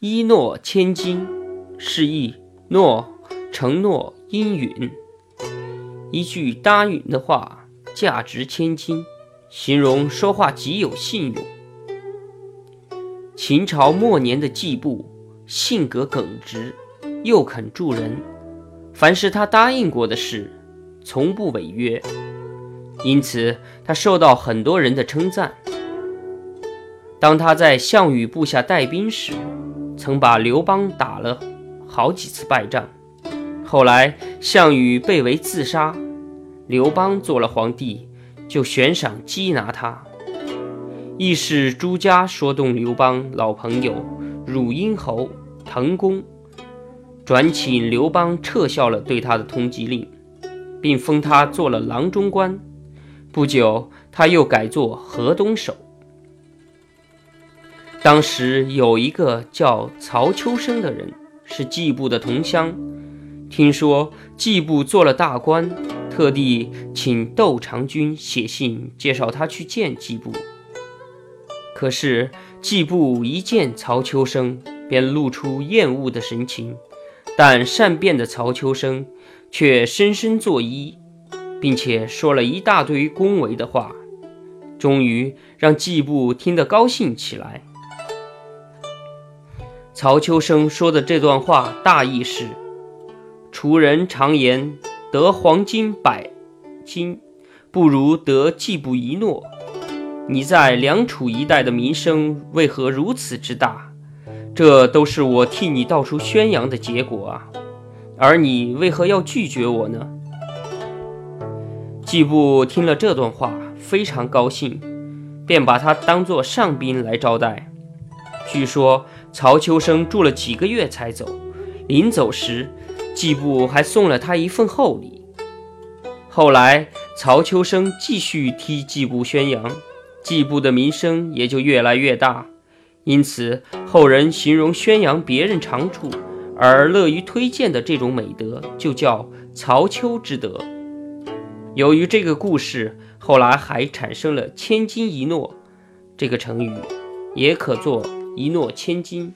一诺千金，示意诺承诺应允。一句答允的话，价值千金，形容说话极有信用。秦朝末年的季布，性格耿直，又肯助人，凡是他答应过的事，从不违约，因此他受到很多人的称赞。当他在项羽部下带兵时，曾把刘邦打了好几次败仗。后来项羽被围自杀，刘邦做了皇帝，就悬赏缉拿他。亦是朱家说动刘邦老朋友汝阴侯滕公，转请刘邦撤销了对他的通缉令，并封他做了郎中官。不久，他又改做河东守。当时有一个叫曹秋生的人，是季布的同乡。听说季布做了大官，特地请窦长君写信介绍他去见季布。可是季布一见曹秋生，便露出厌恶的神情，但善变的曹秋生却深深作揖，并且说了一大堆恭维的话，终于让季布听得高兴起来。曹秋生说的这段话大意是：楚人常言得黄金百斤，不如得季布一诺。你在梁楚一带的名声为何如此之大？这都是我替你到处宣扬的结果啊！而你为何要拒绝我呢？季布听了这段话，非常高兴，便把他当作上宾来招待。据说。曹秋生住了几个月才走，临走时，季布还送了他一份厚礼。后来，曹秋生继续替季布宣扬，季布的名声也就越来越大。因此，后人形容宣扬别人长处而乐于推荐的这种美德，就叫“曹秋之德”。由于这个故事，后来还产生了“千金一诺”这个成语，也可做。一诺千金。